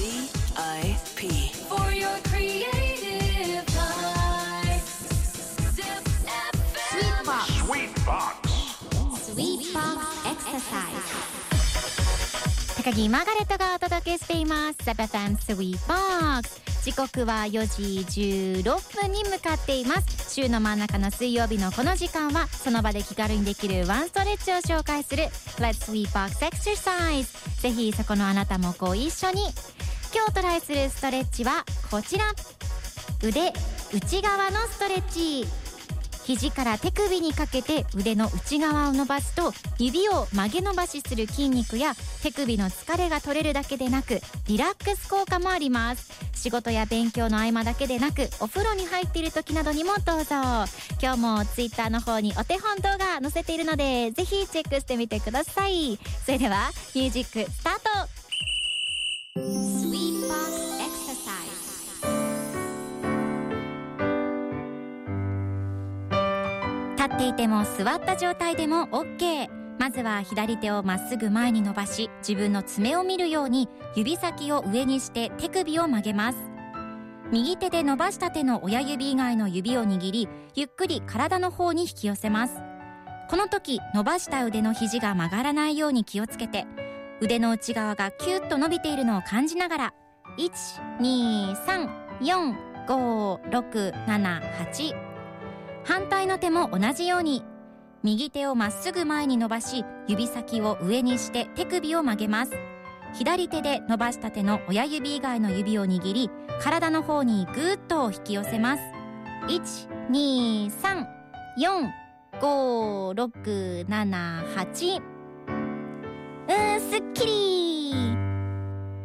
The I. S. P. 高木マーガレットがお届けしています。ザ・バフェン・スウィーパーク時刻は4時16分に向かっています。週の真ん中の水曜日のこの時間はその場で気軽にできるワンストレッチを紹介する。Let's Sweet Box Exercise ぜひそこのあなたもご一緒に。今日トライするストレッチはこちら。腕内側のストレッチ。肘から手首にかけて腕の内側を伸ばすと指を曲げ伸ばしする筋肉や手首の疲れが取れるだけでなくリラックス効果もあります。仕事や勉強の合間だけでなくお風呂に入っている時などにもどうぞ。今日もツイッターの方にお手本動画載せているのでぜひチェックしてみてください。それではミュージックスタート。立っていても座った状態でも OK まずは左手をまっすぐ前に伸ばし自分の爪を見るように指先を上にして手首を曲げます。右手で伸ばした手の親指以外の指を握りゆっくり体の方に引き寄せます。この時伸ばした腕の肘が曲がらないように気をつけて腕の内側がキュッと伸びているのを感じながら1 2 3 4 5 6 7 8反対の手も同じように。右手をまっすぐ前に伸ばし指先を上にして手首を曲げます。左手で伸ばした手の親指以外の指を握り体の方にぐーっと引き寄せます。1234567 8うーんすっきり。